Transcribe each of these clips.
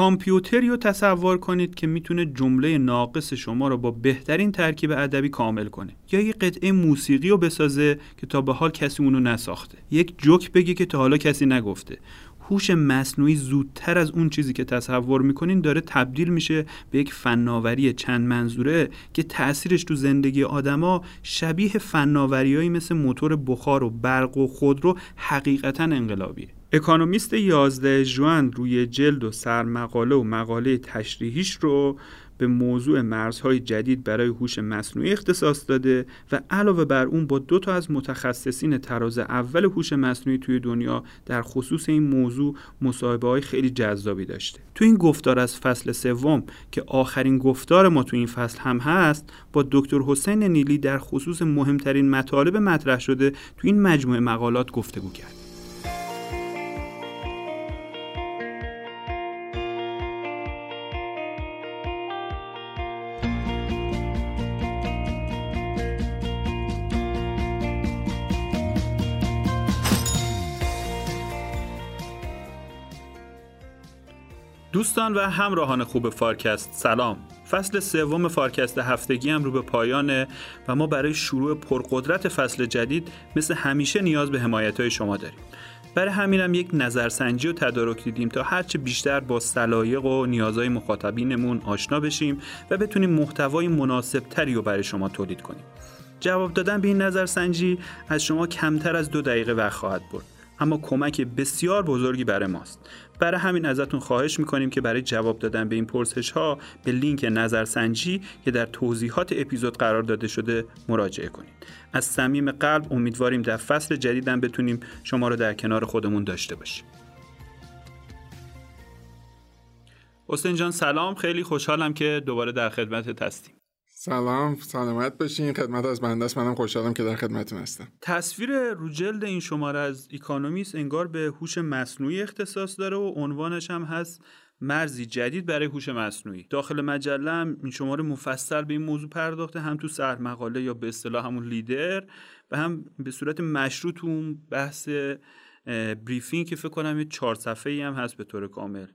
کامپیوتری رو تصور کنید که می‌تونه جمله ناقص شما رو با بهترین ترکیب ادبی کامل کنه. یا یک قطعه موسیقی رو بسازه که تا به حال کسی اونو نساخته. یک جوک بگی که تا حالا کسی نگفته. هوش مصنوعی زودتر از اون چیزی که تصور می‌کنین داره تبدیل میشه به یک فناوری چند منظوره که تاثیرش تو زندگی آدما شبیه فناوریایی مثل موتور بخار و برق و خودرو حقیقتا انقلابیه. اکانومیست 11 جوان روی جلد و سرمقاله و مقاله تشریحیش رو به موضوع مرزهای جدید برای هوش مصنوعی اختصاص داده و علاوه بر اون با دو تا از متخصصین تراز اول هوش مصنوعی توی دنیا در خصوص این موضوع مصاحبه های خیلی جذابی داشته. تو این گفتار از فصل سوم که آخرین گفتار ما تو این فصل هم هست با دکتر حسین نیلی در خصوص مهمترین مطالب مطرح شده تو این مجموعه مقالات گفتگو کرد. دوستان و همراهان خوب فارکست سلام. فصل سوم فارکست هفتگی هم رو به پایانه و ما برای شروع پرقدرت فصل جدید مثل همیشه نیاز به حمایت های شما داریم. برای همینم یک نظرسنجی رو تدارک دیدیم تا هرچه بیشتر با سلایق و نیازهای مخاطبینمون آشنا بشیم و بتونیم محتوای مناسب تری رو برای شما تولید کنیم. جواب دادن به این نظرسنجی از شما کمتر از دو دقیقه وقت خواهد برد. اما کمک بسیار بزرگی برای ماست. برای همین ازتون خواهش می‌کنیم که برای جواب دادن به این پرسش ها به لینک نظرسنجی که در توضیحات اپیزود قرار داده شده مراجعه کنید. از صمیم قلب امیدواریم در فصل جدیدم بتونیم شما رو در کنار خودمون داشته باشیم. حسین جان سلام. خیلی خوشحالم که دوباره در خدمت هستیم. سلام سلامت باشین. خدمت از بنده است. منم خوشحالم که در خدمتتون هستم. تصویر رو جلد این شماره از اکونومیست انگار به هوش مصنوعی اختصاص داره و عنوانش هم هست مرزی جدید برای هوش مصنوعی. داخل مجله هم این شماره مفصل به این موضوع پرداخته هم تو سرمقاله یا به اصطلاح همون لیدر و هم به صورت مشروح اون بحث briefing که فکر کنم یه چهار صفحه هم هست به طور کامل.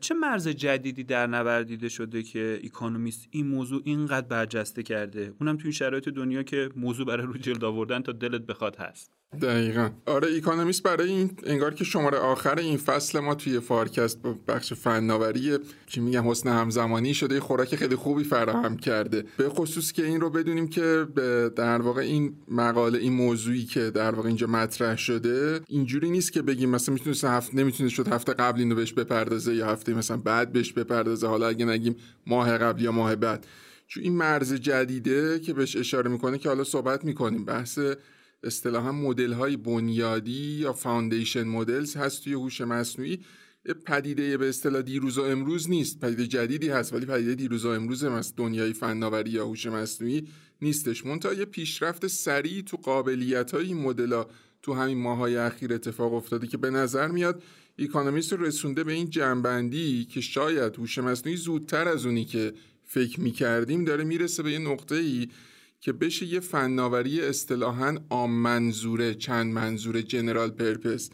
چه مرز جدیدی در نوردیده شده که اکونومیست این موضوع اینقدر برجسته کرده؟ اونم توی شرایط دنیا که موضوع برای رو جلد آوردن تا دلت بخواد هست. دقیقا. آره اکونومیست برای این انگار که شماره آخر این فصل ما توی فارکست با بخش فناوری چی میگم حسن همزمانی شده خوراک خیلی خوبی فراهم کرده. به خصوص که این رو بدونیم که در واقع این مقاله این موضوعی که در واقع اینجا مطرح شده اینجوری نیست که بگیم مثلا می‌تونه هفته نمی‌تونست هفته قبل اینو بهش بپردازه یا هفته مثلا بعد بهش بپردازه. حالا اگه نگیم ماه قبل یا ماه بعد. چون این مرز جدیده که بهش اشاره می‌کنه که حالا صحبت می‌کنیم. بحث اصطلاحا مدل های بنیادی یا foundation models هست توی هوش مصنوعی. پدیده به اصطلاح دیروز و امروز نیست. پدیده جدیدی هست ولی پدیده دیروز و امروز از دنیای فناوری یا هوش مصنوعی نیستش. منتها یه پیشرفت سریع تو قابلیت های این مدل تو همین ماهای اخیر اتفاق افتاده که به نظر میاد اکانومیست رو رسونده به این جنبندی که شاید هوش مصنوعی زودتر از اونی که فکر می‌کردیم داره می‌رسه به یه نقطه ای که بشه یه فناوری اصطلاحا عام منظوره چند منظوره جنرال پرپس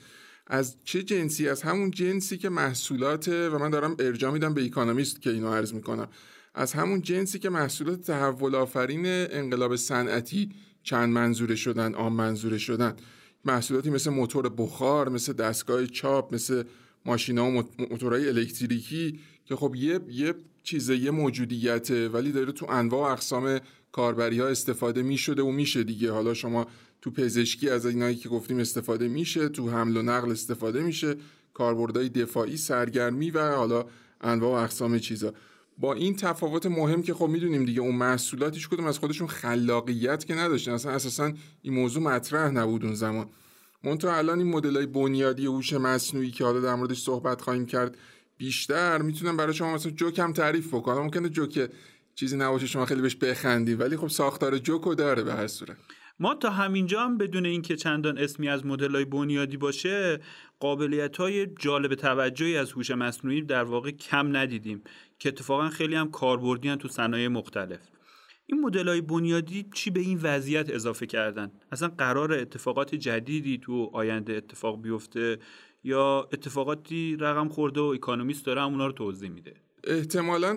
از چه جنسی؟ از همون جنسی که محصولات و من دارم ارجاع میدم به اکانومیست که اینو عرض می‌کنم. از همون جنسی که محصولات تحول آفرین انقلاب صنعتی چند منظوره شدن عام منظوره شدن. محصولاتی مثل موتور بخار مثل دستگاه چاپ مثل ماشینا و موتورهای الکتریکی که خب یه یه چیزه یه موجودیته ولی داره تو انواع اقسام کاربری ها استفاده می شده و میشه دیگه. حالا شما تو پزشکی از اینایی که گفتیم استفاده میشه تو حمل و نقل استفاده میشه. کاربردهای دفاعی سرگرمی و حالا انواع و اقسام چیزا. با این تفاوت مهم که خب می‌دونیم دیگه اون محصولاتش کدوم از خودشون خلاقیت که نداشتن. اصلا اساسا این موضوع مطرح نبود اون زمان. منتها الان این مدل های بنیادی هوش مصنوعی که حالا در موردش صحبت خواهیم کرد بیشتر می‌تونم برای شما مثلا جوک هم تعریف بکنم. ممکنه جوک چیزی نباشه شما خیلی بهش بخندی ولی خب ساختار جوکو داره به هر صورت. ما تا همینجا هم بدون اینکه چندان اسمی از مدل های بنیادی باشه قابلیت های جالب توجهی از هوش مصنوعی در واقع کم ندیدیم که اتفاقا خیلی هم کاربردی تو صنایع مختلف. این مدل های بنیادی چی به این وضعیت اضافه کردن؟ اصلا قرار اتفاقات جدیدی تو آینده اتفاق بیفته یا اتفاقاتی رقم خورده و اکانومیست داره اونا رو توضیح میده؟ احتمالا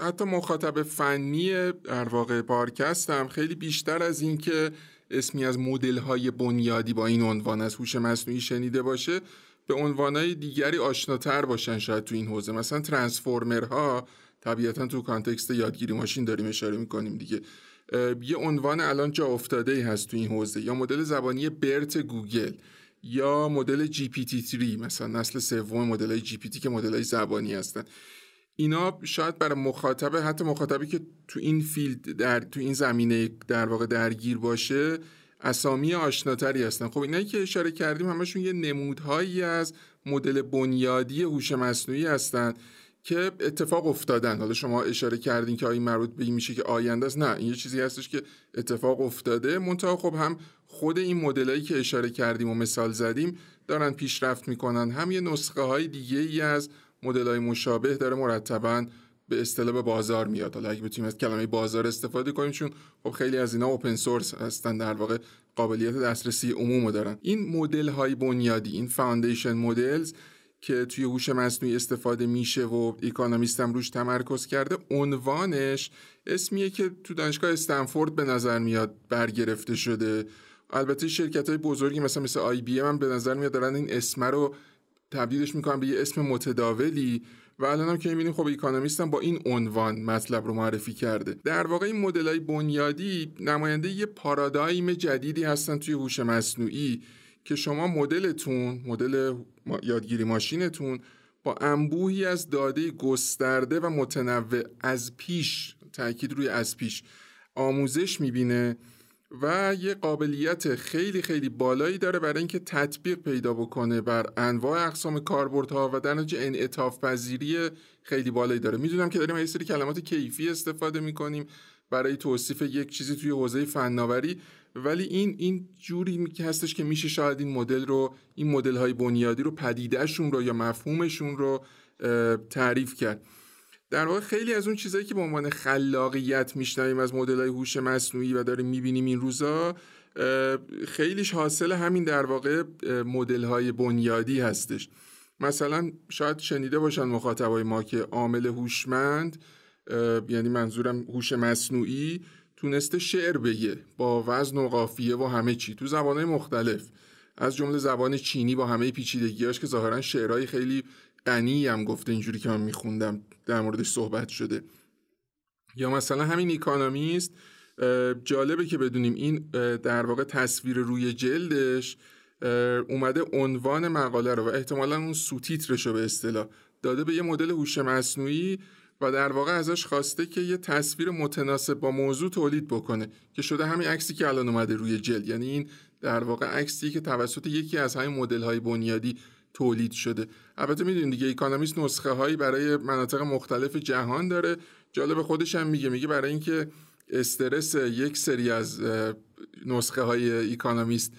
حتی مخاطب فنی در واقع فارکست هم خیلی بیشتر از اینکه اسمی از مدل های بنیادی با این عنوان از هوش مصنوعی شنیده باشه به عنوانهای دیگری آشناتر باشن شاید تو این حوزه. مثلا transformer ها طبیعتا تو context یادگیری ماشین داریم اشاره می‌کنیم دیگه. یه عنوان الان جا افتاده هست تو این حوزه یا مدل زبانی BERT گوگل یا مدل GPT 3 مثلا نسل سوم مدل GPT که مدل زبانی هستن. اینا شاید برای مخاطب حتی مخاطبی که تو این فیلد در تو این زمینه در واقع درگیر باشه اسامی آشناتری هستن. خب اینایی که اشاره کردیم همشون یه نمودهایی از مدل بنیادی هوش مصنوعی هستن که اتفاق افتادن. حالا شما اشاره کردین که این مربوط به این میشه که آینده است؟ نه این یه چیزی هستش که اتفاق افتاده. منتها خب هم خود این مدلایی که اشاره کردیم و مثال زدیم دارن پیشرفت می‌کنن. هم یه نسخه های دیگه ای از مدل مشابه داره مرتبا به اصطلاح بازار میاد. حالا اگه بتونیم از کلمه بازار استفاده کنیم چون خب خیلی از اینا open source هستن در واقع قابلیت دسترسی عموم دارن. این مدل های بنیادی این foundation models که توی هوش مصنوعی استفاده میشه و اکونومیست هم روش تمرکز کرده عنوانش اسمیه که تو دانشگاه استنفورد به نظر میاد برگرفته شده. البته شرکت های بزرگی مثلا مثل آی بی هم به نظر میاد دارن این اسم رو تبدیلش می‌کنن به یه اسم متداولی و الان هم که می‌بینیم خب اکانومیست هم با این عنوان مطلب رو معرفی کرده. در واقع این مدل های بنیادی نماینده یه پارادایم جدیدی هستن توی هوش مصنوعی که شما مدلتون مدل یادگیری ماشینتون با انبوهی از داده گسترده و متنوع از پیش تاکید روی از پیش آموزش می‌بینه و یه قابلیت خیلی خیلی بالایی داره برای اینکه تطبیق پیدا بکنه بر انواع اقسام کاربردها و در نتیجه انعطاف پذیری خیلی بالایی داره. می‌دونم که داریم یه سری کلمات کیفی استفاده می‌کنیم برای توصیف یک چیزی توی حوزه فناوری ولی این این جوری که هستش که میشه شاید این مدل رو این مدل های بنیادی رو پدیدهشون رو یا مفهومشون رو تعریف کرد. در واقع خیلی از اون چیزهایی که به عنوان خلاقیت میشنویم از مدل های هوش مصنوعی و داریم می‌بینیم این روزا خیلیش حاصل همین در واقع مدل های بنیادی هستش. مثلا شاید شنیده باشن مخاطبای ما که عامل هوشمند یعنی منظورم هوش مصنوعی تونسته شعر بگه با وزن و قافیه و همه چی. تو زبانهای مختلف. از جمله زبان چینی با همه پیچیدگیاش که ظاهرا شعرهای خیلی غنی هم گفته اینجوری که من میخوندم. در موردش صحبت شده. یا مثلا همین ایکانومیست جالبه که بدونیم این در واقع تصویر روی جلدش اومده عنوان مقاله رو و احتمالا اون سوتیترش رو به اصطلاح داده به یه مدل هوش مصنوعی و در واقع ازش خواسته که یه تصویر متناسب با موضوع تولید بکنه که شده همین عکسی که الان اومده روی جلد. یعنی این در واقع عکسی که توسط یکی از همین مدل های بنیادی تولید شده. البته می‌دونید دیگه اکانومیست نسخه هایی برای مناطق مختلف جهان داره. جالب خودش هم میگه میگه برای اینکه استرس یک سری از نسخه های اکانومیست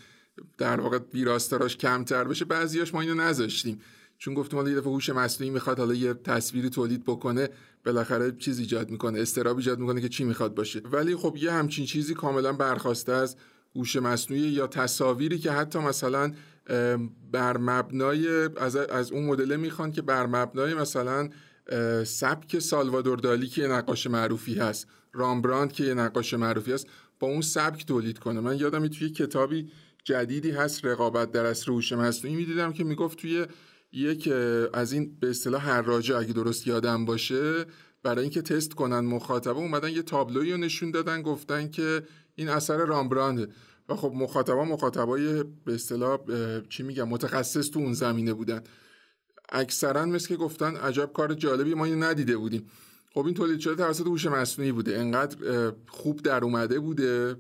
در واقع ویراستاراش کمتر بشه بعضیاش ما اینو نذاشتیم. چون گفتم حالا یه دفعه هوش مصنوعی می‌خواد حالا یه تصویری تولید بکنه بالاخره چیز ایجاد می‌کنه استراب ایجاد می‌کنه که چی می‌خواد باشه. ولی خب یه همچین چیزی کاملا برخواسته از هوش مصنوعی یا تصاویری که حتی مثلا بر مبنای از, از اون مدل می‌خوان که بر مبنای مثلا سبک سالوادور دالی که یه نقاش معروفی هست رامبراند که یه نقاش معروفی هست با اون سبک تولید کنه. من یادم توی کتابی جدیدی هست رقابت در اصر هوش مصنوعی می‌دیدم که می‌گفت توی یک از این به اصطلاح حراجه اگه درست یادم باشه برای اینکه تست کنن مخاطبه اومدن یه تابلویی رو نشون دادن گفتن که این اثر رامبرانده و خب مخاطبا مخاطبای به اصطلاح چی میگم متخصص تو اون زمینه بودن. اکثرا مثل که گفتن عجب کار جالبی ما اینو ندیده بودیم. خب این تولید شده توسط هوش مصنوعی بوده. انقدر خوب در اومده بوده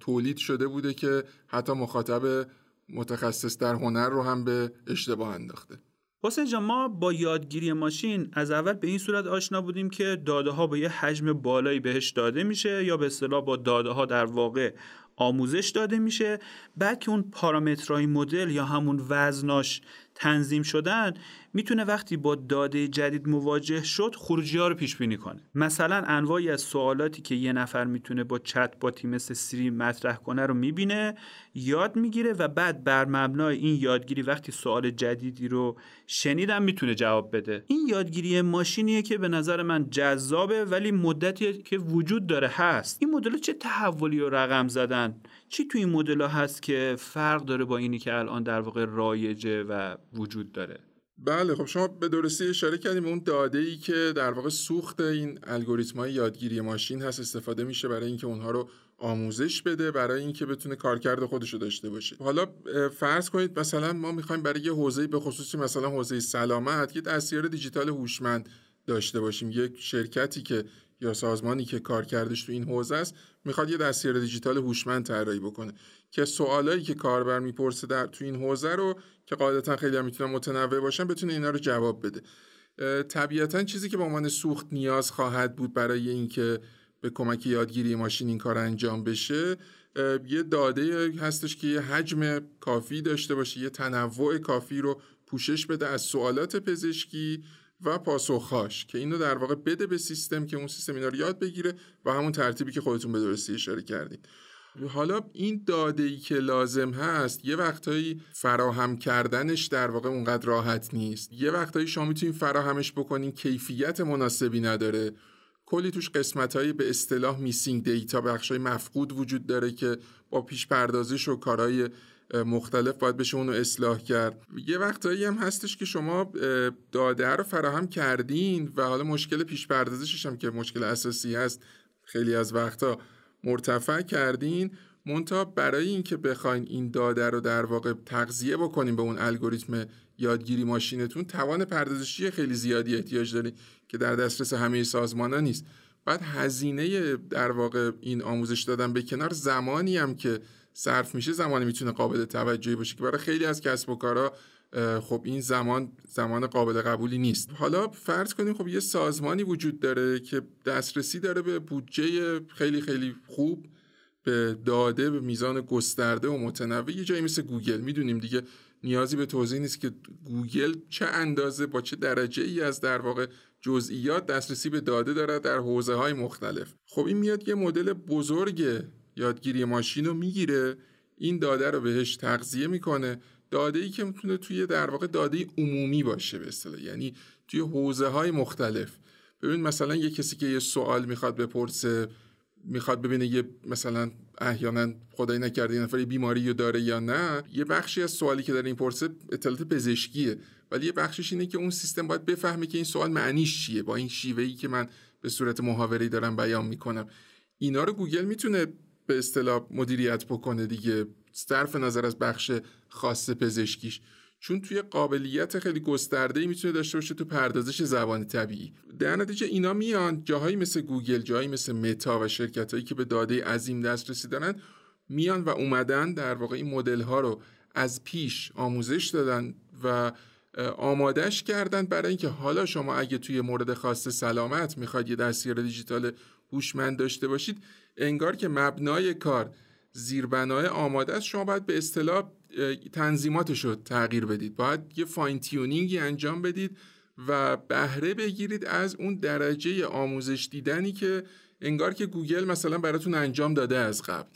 تولید شده بوده که حتی مخاطب متخصص در هنر رو هم به اشتباه انداخته. حسین جان ما با یادگیری ماشین از اول به این صورت آشنا بودیم که داده ها با یه حجم بالایی بهش داده میشه یا به اصطلاح با داده ها در واقع آموزش داده میشه. بعد که اون پارامترهای مدل یا همون وزناش تنظیم شدن می‌تونه وقتی با داده جدید مواجه شد خروجی ها رو پیش بینی کنه. مثلا انواعی از سوالاتی که یه نفر می‌تونه با چت باتی مثل سری مطرح کنه رو می‌بینه یاد می‌گیره و بعد بر مبنای این یادگیری وقتی سوال جدیدی رو شنیدم می‌تونه جواب بده. این یادگیری ماشینیه که به نظر من جذابه ولی مدتی که وجود داره هست. این مدل چه تحولی و رقم زدن؟ چی تو این مدل هست که فرق داره با اینی که الان در واقع رایجه و وجود داره. بله خب شما به درستی اشاره کردیم اون داده ای که در واقع سوخت این الگوریتم های یادگیری ماشین هست. استفاده میشه برای اینکه اونها رو آموزش بده برای اینکه بتونه کارکرد خودش رو داشته باشه. حالا فرض کنید مثلا ما می‌خوایم برای یه حوزه به خصوصی مثلا حوزه سلامت یه دستیار دیجیتال هوشمند داشته باشیم. یک شرکتی که یا سازمانی که کارکردش تو این حوزه است می‌خواد یه دستیار دیجیتال هوشمند طراحی بکنه. که سوالایی که کاربر می‌پرسه در تو این حوزه رو که قاعدتا خیلی هم می‌تونن متنوع باشن بتونه اینا رو جواب بده. طبیعتا چیزی که به عنوان سوخت نیاز خواهد بود برای اینکه به کمک یادگیری ماشین این کار انجام بشه یه داده هستش که یه حجم کافی داشته باشه یه تنوع کافی رو پوشش بده از سوالات پزشکی و پاسخهاش که اینو در واقع بده به سیستم که اون سیستم اینا رو یاد بگیره و همون ترتیبی که خودتون به درستی اشاره کردید حالا این داده ای که لازم هست یه وقتایی فراهم کردنش در واقع اونقدر راحت نیست. یه وقتایی شما می‌تونید فراهمش بکنین کیفیت مناسبی نداره. کلی توش قسمت های به اصطلاح میسینگ دیتا بخش های مفقود وجود داره که با پیش پردازش و کارهای مختلف باید بشه اونو اصلاح کرد. یه وقتایی هم هستش که شما داده رو فراهم کردین و حالا مشکل پیش پردازشش هم که مشکل اساسی هست خیلی از وقتا مرتفع کردین مونتا برای اینکه بخواین این داده رو در واقع تغذیه بکنیم به اون الگوریتم یادگیری ماشینتون توان پردازشی خیلی زیادی احتیاج دارید که در دسترس همه سازمان ها نیست. بعد هزینه در واقع این آموزش دادن به کنار زمانی هم که صرف میشه زمانی می‌تونه قابل توجهی باشه که برای خیلی از کسب و کارها خب این زمان زمان قابل قبولی نیست. حالا فرض کنیم خب یه سازمانی وجود داره که دسترسی داره به بودجه خیلی خیلی خوب به داده به میزان گسترده و متنوع. یه جایی مثل گوگل. می‌دونیم دیگه نیازی به توضیح نیست که گوگل چه اندازه با چه درجه ای از در واقع جزئیات دسترسی به داده داره در حوزه های مختلف. خب این میاد یه مدل بزرگ یادگیری ماشین رو می‌گیره. این داده رو بهش تغذیه می‌کنه. داده ای که می‌تونه توی در واقع داده عمومی باشه به اصطلاح. یعنی توی حوزه های مختلف. ببین مثلا یه کسی که یه سوال می‌خواد بپرسه می‌خواد ببینه یه مثلا احیانا خدای نکرده یه نفر بیماری رو داره یا نه یه بخشی از سوالی که داره این پرسه اطلاعات پزشکیه. ولی یه بخشش اینه که اون سیستم باید بفهمه که این سوال معنیش چیه. با این شیوهی که من به صورت محاوره‌ای دارم بیان می‌کنم. اینا رو گوگل می‌تونه به اصطلاح مدیریت بکنه دیگه. صرف نظر از بخش خاص پزشکیش. چون توی قابلیت خیلی گسترده می‌تونه داشته باشه تو پردازش زبان طبیعی. در نتیجه اینا میان جاهایی مثل گوگل جاهایی مثل متا و شرکت هایی که به داده عظیم دسترسی دارن میان و اومدن در واقع این مدل ها رو از پیش آموزش دادن و آمادش کردن برای اینکه حالا شما اگه توی مورد خاص سلامت می‌خواید یه دستیار دیجیتال هوشمند داشته باشید انگار که مبنای کار زیربنای آماده است شما باید به اصطلاح تنظیماتش رو تغییر بدید. باید یه فاین تیونینگی انجام بدید و بهره بگیرید از اون درجه آموزش دیدنی که انگار که گوگل مثلا براتون انجام داده از قبل.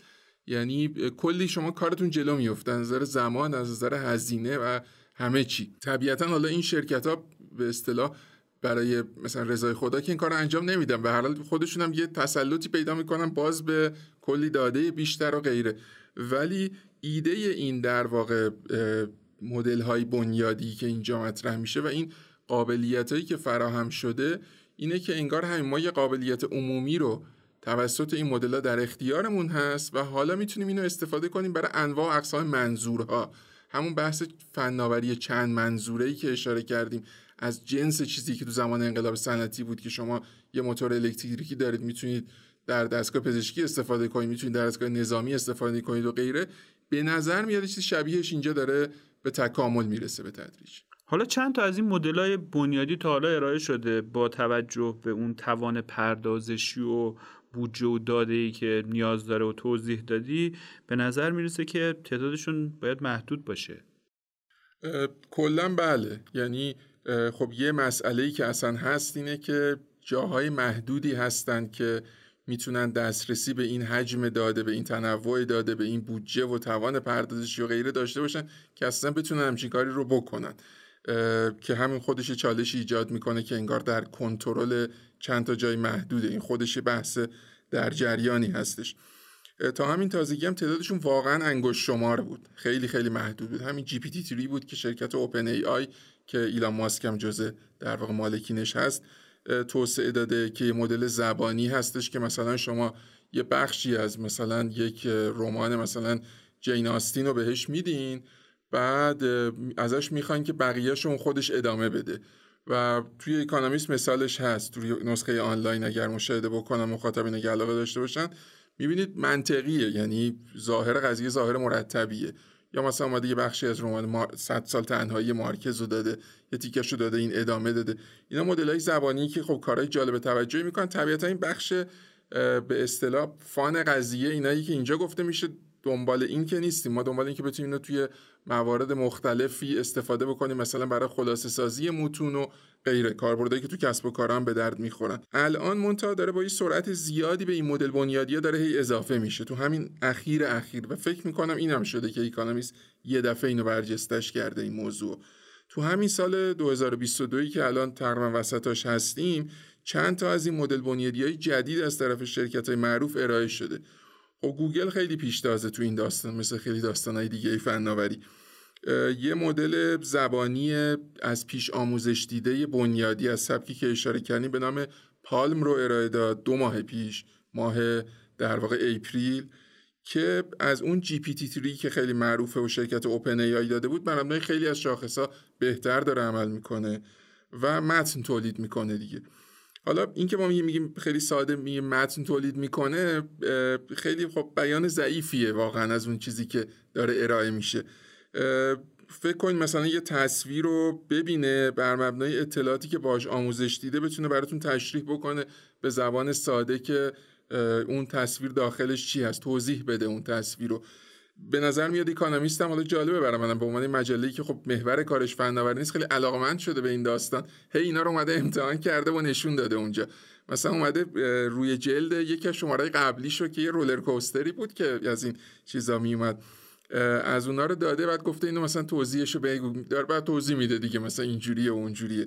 یعنی کلی شما کارتون جلو میفته از نظر زمان از نظر هزینه و همه چی. طبیعتا حالا این شرکت ها به اصطلاح برای مثلا رضای خدا که این کار انجام نمیدن. به هر حال خودشون هم یه تسلطی پیدا می‌کنن باز به کلی داده بیشتر و غیره. ولی ایده این در واقع مدل های بنیادی که اینجا مطرح میشه و این قابلیت هایی که فراهم شده اینه که انگار همین ما یه قابلیت عمومی رو توسط این مدل ها در اختیارمون هست و حالا می‌تونیم اینو استفاده کنیم برای انواع و اقسام منظورها. همون بحث فناوری چند منظوره ای که اشاره کردیم. از جنس چیزی که تو زمان انقلاب صنعتی بود که شما یه موتور الکتریکی دارید می‌تونید در دستگاه پزشکی استفاده کنید می‌تونید در دستگاه نظامی استفاده کنید و غیره. به نظر میاد چیزی شبیهش اینجا داره به تکامل می‌رسه به تدریج. حالا چند تا از این مدل‌های بنیادی تا حالا ارائه شده با توجه به اون توان پردازشی و بودجه و داده ای که نیاز داره و توضیح دادی به نظر می‌رسه که تعدادشون باید محدود باشه. کلا بله. یعنی خب یه مسئله ای که اصلا هست اینه که جاهای محدودی هستند که می‌تونن دسترسی به این حجم داده به این تنوع داده به این بودجه و توان پردازشی و غیره داشته باشن که اصلا بتونن همچین کاری رو بکنن. که همین خودش چالش ایجاد می‌کنه که انگار در کنترل چند تا جای محدوده. این خودش بحث در جریانی هستش. تا همین تازگی هم تعدادشون واقعا انگشت شمار بود. خیلی خیلی محدود بود. همین GPT 3 بود که شرکت OpenAI که ایلان ماسک هم جزء در واقع مالکینش هست. توسعه داده که مدل زبانی هستش که مثلا شما یه بخشی از مثلا یک رمان مثلا جین آستین رو بهش میدین بعد ازش می‌خواین که بقیه‌شو خودش ادامه بده. و توی اکونومیست مثالش هست. توی نسخه آنلاین اگر مشاهده بکنن مخاطبین اگر علاقه داشته باشن می‌بینید منطقیه یعنی ظاهر قضیه ظاهر مرتبیه. یا مثلا اومده یه بخشی از رمان 100 سال تنهایی مارکز رو داده یه تیکش رو داده این ادامه داده. اینا مدل های زبانی که خب کارهای جالب توجهی می‌کنن. طبیعتا این بخش به اصطلاح فان قضیه اینایی که اینجا گفته میشه دنبال این که نیستیم. ما دنبال این که بتونیم اینو توی موارد مختلفی استفاده بکنیم مثلا برای خلاصه سازی متون و غیره کاربردایی که تو کسب و کاران به درد می‌خورن. الان مونتا داره با یه سرعت زیادی به این مدل بنیادی داره هی اضافه میشه. تو همین اخیر اخیر. و فکر می‌کنم اینم شده که اکانومیست یه دفعه اینو برجستش کرده این موضوع. تو همین سال 2022 که الان تقریبا وسطاش هستیم چند تا از این مدل بنیادی های جدید از طرف شرکت های معروف ارائه شده. خب گوگل خیلی پیشتازه تو این داستان مثل خیلی های دیگه فناوری. یه مدل زبانی از پیش آموزش دیده بنیادی از سبکی که اشاره کردیم به نام پالم رو ارائه داد دو ماه پیش ماه در واقع اپریل که از اون جی پی تی 3 که خیلی معروفه و شرکت اوپن ای داده بود بر خیلی از شاخصا بهتر داره عمل می‌کنه و متن تولید می‌کنه دیگه. حالا اینکه ما میگیم خیلی ساده میگیم متن تولید می‌کنه خیلی خب بیان ضعیفیه واقعا از اون چیزی که داره ارائه میشه. فکر کنید مثلا یه تصویر رو ببینه بر مبنای اطلاعاتی که باش آموزش دیده بتونه براتون تشریح بکنه به زبان ساده که اون تصویر داخلش چی هست توضیح بده اون تصویر رو. به نظر میاد اکانومیست هم حالا جالبه برای منم به عنوان مجله که خب محور کارش فناوری نیست خیلی علاقمند شده به این داستان. هی اینا رو اومده امتحان کرده و نشون داده اونجا. مثلا اومده روی جلد یکی از شماره قبلی شو که یه رولر کوستری بود که از این چیزا میومد از اونا رو داده بعد گفته اینو مثلا توضیحشو بگو داره بعد توضیح میده دیگه مثلا اینجوریه و اونجوریه.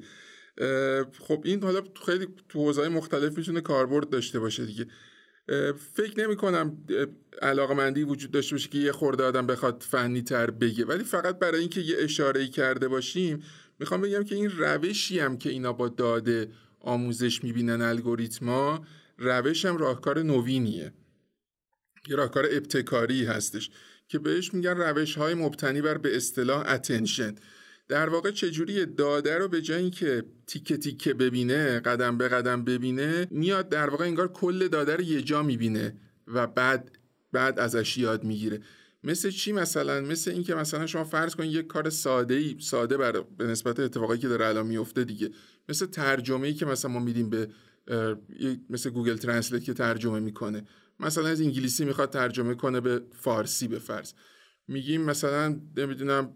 خب این حالا خیلی تو حوزه‌های مختلف می‌تونه کاربرد داشته باشه دیگه. فکر نمی کنم علاقه مندی وجود داشته باشه که یه خورده آدم بخواد فنی تر بگه. ولی فقط برای اینکه یه اشاره کرده باشیم می‌خوام بگم که این روشی هم که اینا با داده آموزش می‌بینن الگوریتما روش هم راهکار نوینیه. یه راهکار ابتکاری هستش که بهش میگن روش های مبتنی بر به اصطلاح اتنشن در واقع چجوری داده رو به جای اینکه تیکه تیکه ببینه قدم به قدم ببینه میاد در واقع انگار کل داده رو یه جا می‌بینه و بعد بعد ازش یاد می‌گیره. مثل چی مثلا؟ مثل اینکه مثلا شما فرض کنید یک کار ساده ای ساده‌تر به نسبت اتفاقی که داره الان میفته دیگه. مثل ترجمه ای که مثلا ما میدیم به مثل Google Translate که ترجمه می‌کنه. مثلا از انگلیسی می‌خواد ترجمه کنه به فارسی به فرض. میگیم مثلا نمی‌دونم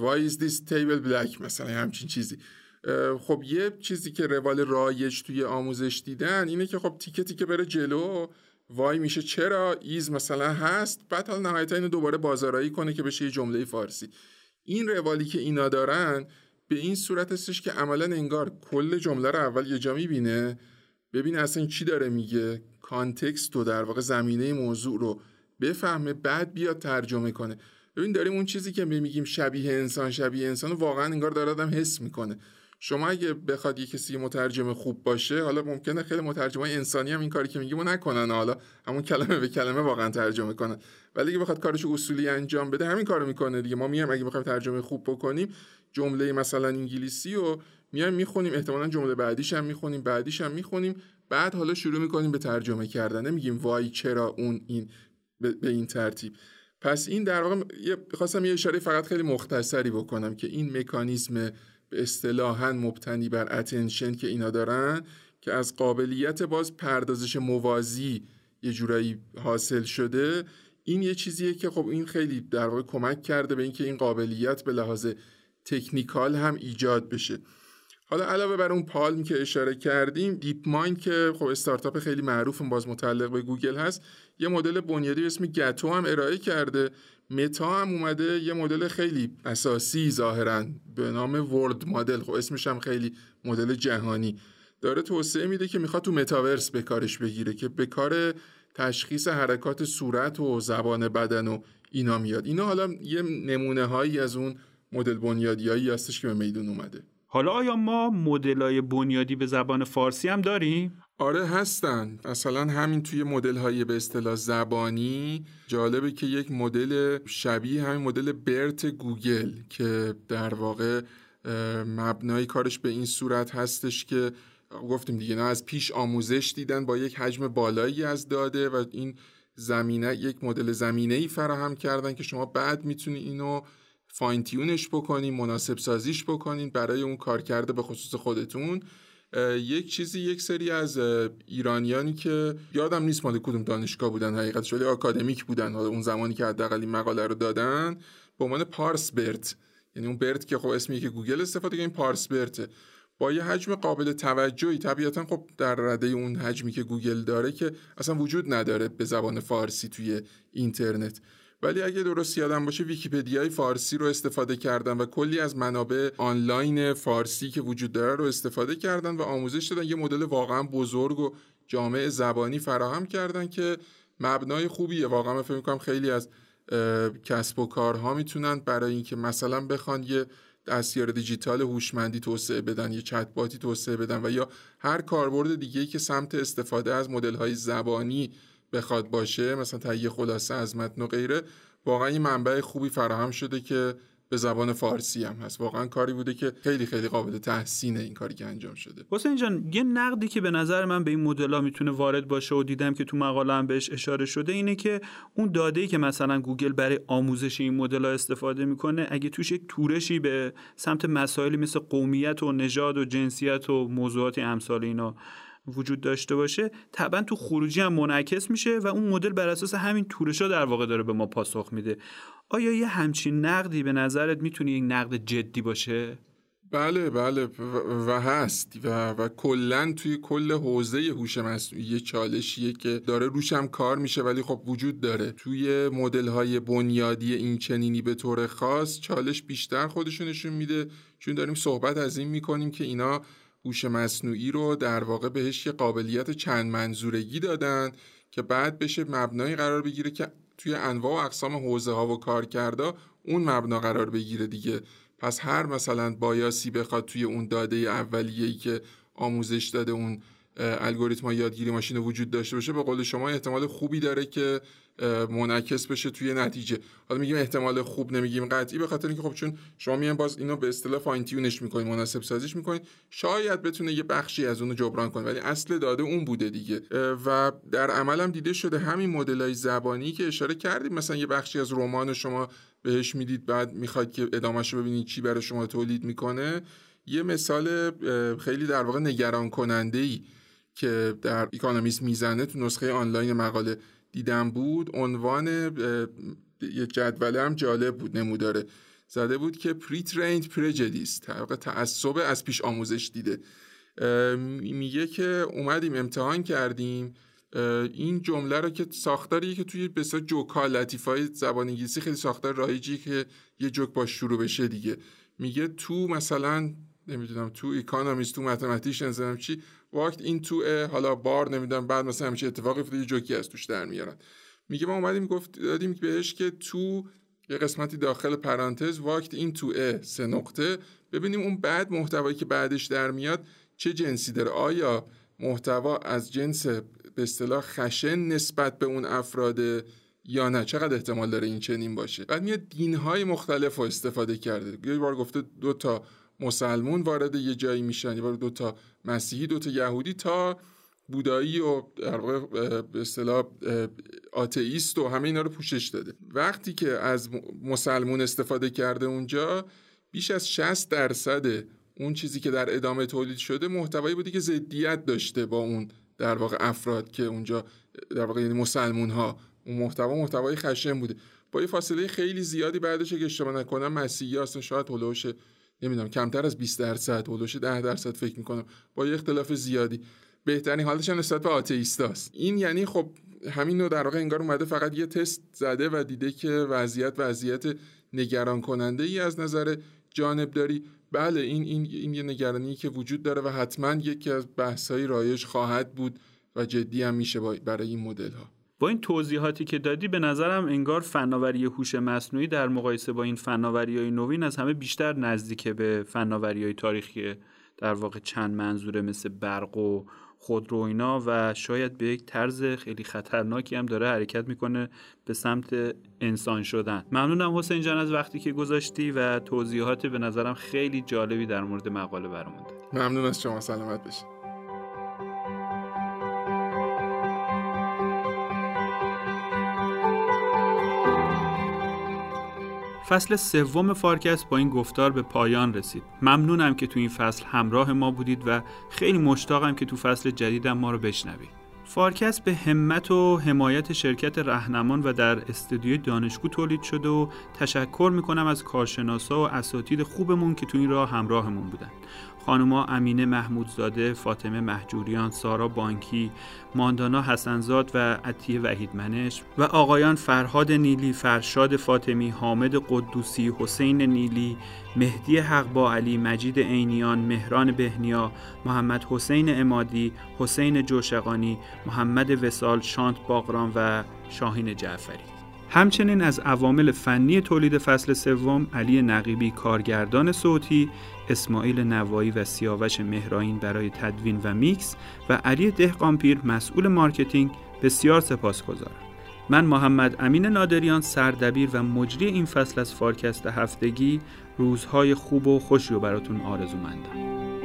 why is this table black مثلا همچین چیزی. خب یه چیزی که روال رایج توی آموزش دیدن اینه که خب تیکه تیکه بره جلو وای میشه چرا is مثلا هست بعد حالا نهایتا اینو دوباره بازآرایی کنه که بشه یه جمله فارسی. این روالی که اینا دارن به این صورت هستش که عملا انگار کل جمله رو اول یه جا می‌بینه ببین اصلا چی داره میگه. context و در واقع زمینه موضوع رو بفهمه بعد بیاد ترجمه کنه. ببین داریم اون چیزی که میگیم شبیه انسان شبیه انسان واقعا انگار داره آدم حس می‌کنه. شما اگه بخواد یه کسی مترجم خوب باشه حالا ممکنه خیلی مترجمای انسانی هم این کاری که میگیم نکنن. حالا همون کلمه به کلمه واقعا ترجمه کنن. ولی اگه بخواد کارش اصولی انجام بده همین کارو می‌کنه دیگه. ما میایم اگه بخوایم ترجمه خوب بکنیم جمله مثلا انگلیسی و میایم می‌خونیم. احتمالا جمله بعدیش هم می‌خونیم بعدیش هم می‌خونیم. بعد حالا شروع می‌کنیم به ترجمه کردن. نمیگیم وای چرا اون این. به این ترتیب. پس این در واقع خواستم یه اشاره فقط خیلی مختصری بکنم که این مکانیزم به اصطلاحا مبتنی بر اتنشن که اینا دارن که از قابلیت باز پردازش موازی یه جورایی حاصل شده این یه چیزیه که خب این خیلی در واقع کمک کرده به اینکه این قابلیت به لحاظ تکنیکال هم ایجاد بشه. حالا علاوه بر اون PaLM که اشاره کردیم DeepMind که خب استارتاپ خیلی معروف باز متعلق به گوگل هست یه مدل بنیادی به اسم Gato هم ارائه کرده. متا هم اومده یه مدل خیلی اساسی ظاهرا به نام world model. خب اسمش هم خیلی مدل جهانی. داره توسعه میده که می‌خواد تو متاورس به کارش بگیره که به کار تشخیص حرکات صورت و زبان بدن و اینا میاد. اینا حالا یه نمونه هایی از اون مدل بنیادیایی هستش که به میدون اومده. حالا آیا ما مدلای بنیادی به زبان فارسی هم داریم؟ آره هستن مثلا همین توی مدل های به اصطلاح زبانی جالبه که یک مدل شبیه همین مدل برت گوگل که در واقع مبنای کارش به این صورت هستش که گفتیم دیگه نه از پیش آموزش دیدن با یک حجم بالایی از داده و این زمینه یک مدل زمینه ای فراهم کردن که شما بعد می‌تونی اینو fine-tune ش بکنین مناسب سازیش بکنین برای اون کار کرده به خصوص خودتون. یک چیزی یک سری از ایرانیانی که یادم نیست مال کدوم دانشگاه بودن حقیقتش ولی آکادمیک بودن. حالا اون زمانی که حداقل این مقاله رو دادن به عنوان ParsBERT یعنی اون BERT که خب اسمی که گوگل استفاده این ParsBERT ه با یه حجم قابل توجهی طبیعتا خب در رده اون حجمی که گوگل داره که اصلا وجود نداره به زبان فارسی توی اینترنت. ولی اگه درست یادم باشه ویکیپدیای فارسی رو استفاده کردن و کلی از منابع آنلاین فارسی که وجود داره رو استفاده کردن و آموزش دادن. یه مدل واقعا بزرگ و جامع زبانی فراهم کردن که مبنای خوبیه. واقعا من فکر می‌کنم خیلی از کسب و کارها می‌تونن برای اینکه مثلا بخوان یه دستیار دیجیتال هوشمندی توسعه بدن یه چت باتی توسعه بدن و یا هر کاربرد دیگه که سمت استفاده از مدل های زبانی بخواد باشه مثلا تهیه خلاصه از متن و غیره واقعا این منبع خوبی فراهم شده که به زبان فارسی هم هست. واقعا کاری بوده که خیلی خیلی قابل تحسینه این کاری که انجام شده. حسین جان یه نقدی که به نظر من به این مدل ها می‌تونه وارد باشه و دیدم که تو مقاله هم بهش اشاره شده اینه که اون داده که مثلا گوگل برای آموزش این مدل ها استفاده می‌کنه اگه توش یک تورشی به سمت مسائلی مثل قومیت و نژاد و جنسیت و موضوعات امثال اینا وجود داشته باشه طبعا تو خروجی هم منعکس میشه و اون مدل بر اساس همین تورشا در واقع داره به ما پاسخ میده. آیا یه همچین نقدی به نظرت می‌تونه یک نقد جدی باشه؟ بله بله و هست و, و کلا توی کل حوزه هوش مصنوعی یه چالشیه که داره روش هم کار میشه ولی خب وجود داره. توی مدل های بنیادی این چنینی به طور خاص چالش بیشتر خودشونشون میده. چون داریم صحبت از این می‌کنیم که اینا هوش مصنوعی رو در واقع بهش یه قابلیت چند منظورگی دادن که بعد بشه مبنایی قرار بگیره که توی انواع و اقسام حوزه ها و کارکردا اون مبنا قرار بگیره دیگه. پس هر مثلا بایاسی بخواد توی اون داده اولیه‌ای که آموزش داده اون الگوریتم یادگیری ماشین وجود داشته باشه به قول شما احتمال خوبی داره که منعکس بشه توی نتیجه. حالا میگیم احتمال خوب نمیگیم قطعی به خاطر اینکه خب چون شما میان باز اینو به اصطلاح فاین تیونش می‌کنید مناسب سازیش می‌کنید شاید بتونه یه بخشی از اونو جبران کنه ولی اصل داده اون بوده دیگه. و در عمل هم دیده شده همین مدلای زبانی که اشاره کردیم. مثلا یه بخشی از رمان شما بهش می‌دید بعد می‌خواد که ادامهش رو ببینید چی برای شما تولید می‌کنه. یه مثال خیلی در واقع نگران کننده ای که در اکانومیست می‌زنه تو نسخه آنلاین مقاله دیدم بود عنوان یه جدوله هم جالب بود نموداره. زده بود که پری تریند پرجدیس تعصب از پیش آموزش دیده. میگه که اومدیم امتحان کردیم. این جمله رو که ساختاریه که توی بسیار جوکا لطیفای زبان انگلیسی خیلی ساختار رایجی که یه جوک باش شروع بشه دیگه. میگه تو مثلا نمی‌دونم تو اکانومیست تو متمتیشنز چی. وقت این تو حالا بار نمی‌دونم بعد مثلا همیشه اتفاقی افتاده یه جوکی از توش در میارن. میگه ما اومدیم گفت دادیم بهش که تو یه قسمتی داخل پرانتز وقت این تو ا سه نقطه. ببینیم اون بعد محتوایی که بعدش در میاد چه جنسی داره. آیا محتوا از جنس به اصطلاح خشن نسبت به اون افراد یا نه؟ چقدر احتمال داره این چنین باشه؟ بعد میاد دینهای مختلف رو استفاده کرده. یه بار گفته دو تا مسلمون وارد یه جایی میشن یه دو تا مسیحی دو تا یهودی تا بودایی و در واقع به اصطلاح آتئیست و همه اینا رو پوشش داده. وقتی که از مسلمون استفاده کرده اونجا بیش از 60 درصد اون چیزی که در ادامه تولید شده محتوایی بودی که ضدیت داشته با اون در واقع افراد که اونجا در واقع یعنی مسلمون ها اون محتوا محتوای خشن بوده. با یه فاصله خیلی زیادی بعدش که اشتباه نکنم مسیحی هستن شاید هلوش نمی‌دونم کمتر از 20 درصد حدوش 10 درصد فکر می‌کنم. با یه اختلاف زیادی. بهترین حالش هم نسبت به آتئیستاست این یعنی خب همین نوع در واقع انگار اومده فقط یه تست زده و دیده که وضعیت وضعیت نگران کننده ای از نظر جانبداری. بله این این این یه نگرانی که وجود داره و حتما یکی از بحث‌های رایج خواهد بود و جدی هم میشه برای این مدل ها با این توضیحاتی که دادی به نظرم انگار فناوری هوش مصنوعی در مقایسه با این فناوری های نوین از همه بیشتر نزدیک به فناوری های تاریخی در واقع چند منظوره مثل برق و خودرو اینا و شاید به یک طرز خیلی خطرناکی هم داره حرکت می‌کنه به سمت انسان شدن. ممنونم حسین جان از وقتی که گذاشتی و توضیحات به نظرم خیلی جالبی در مورد مقاله برامون ممنون از شما سلامت بشید فصل سوم فارکست با این گفتار به پایان رسید. ممنونم که تو این فصل همراه ما بودید و خیلی مشتاقم که تو فصل جدیدم ما رو بشنوید. فارکست به همت و حمایت شرکت رهنما و در استودیوی دانشگو تولید شده و تشکر می‌کنم از کارشناسا و اساتید خوبمون که تو این راه همراهمون بودن. خانوما امینه محمودزاده، فاطمه محجوریان، سارا بانکی، ماندانا حسنزاد و عطیه وحیدمنش و آقایان فرهاد نیلی، فرشاد فاطمی، حامد قدوسی، حسین نیلی، مهدی حق با علی، مجید عینیان، مهران بهنیا، محمد حسین امادی، حسین جوشقانی، محمد وسال، شانت باغران و شاهین جعفری. همچنین از عوامل فنی تولید فصل سوم علی نقیبی کارگردان صوتی، اسماعیل نوایی و سیاوش مهراین برای تدوین و میکس و علی دهقان‌پیر مسئول مارکتینگ بسیار سپاسگزارم. من محمد امین نادریان سردبیر و مجری این فصل از فارکست هفتگی روزهای خوب و خوشی رو براتون آرزومندم.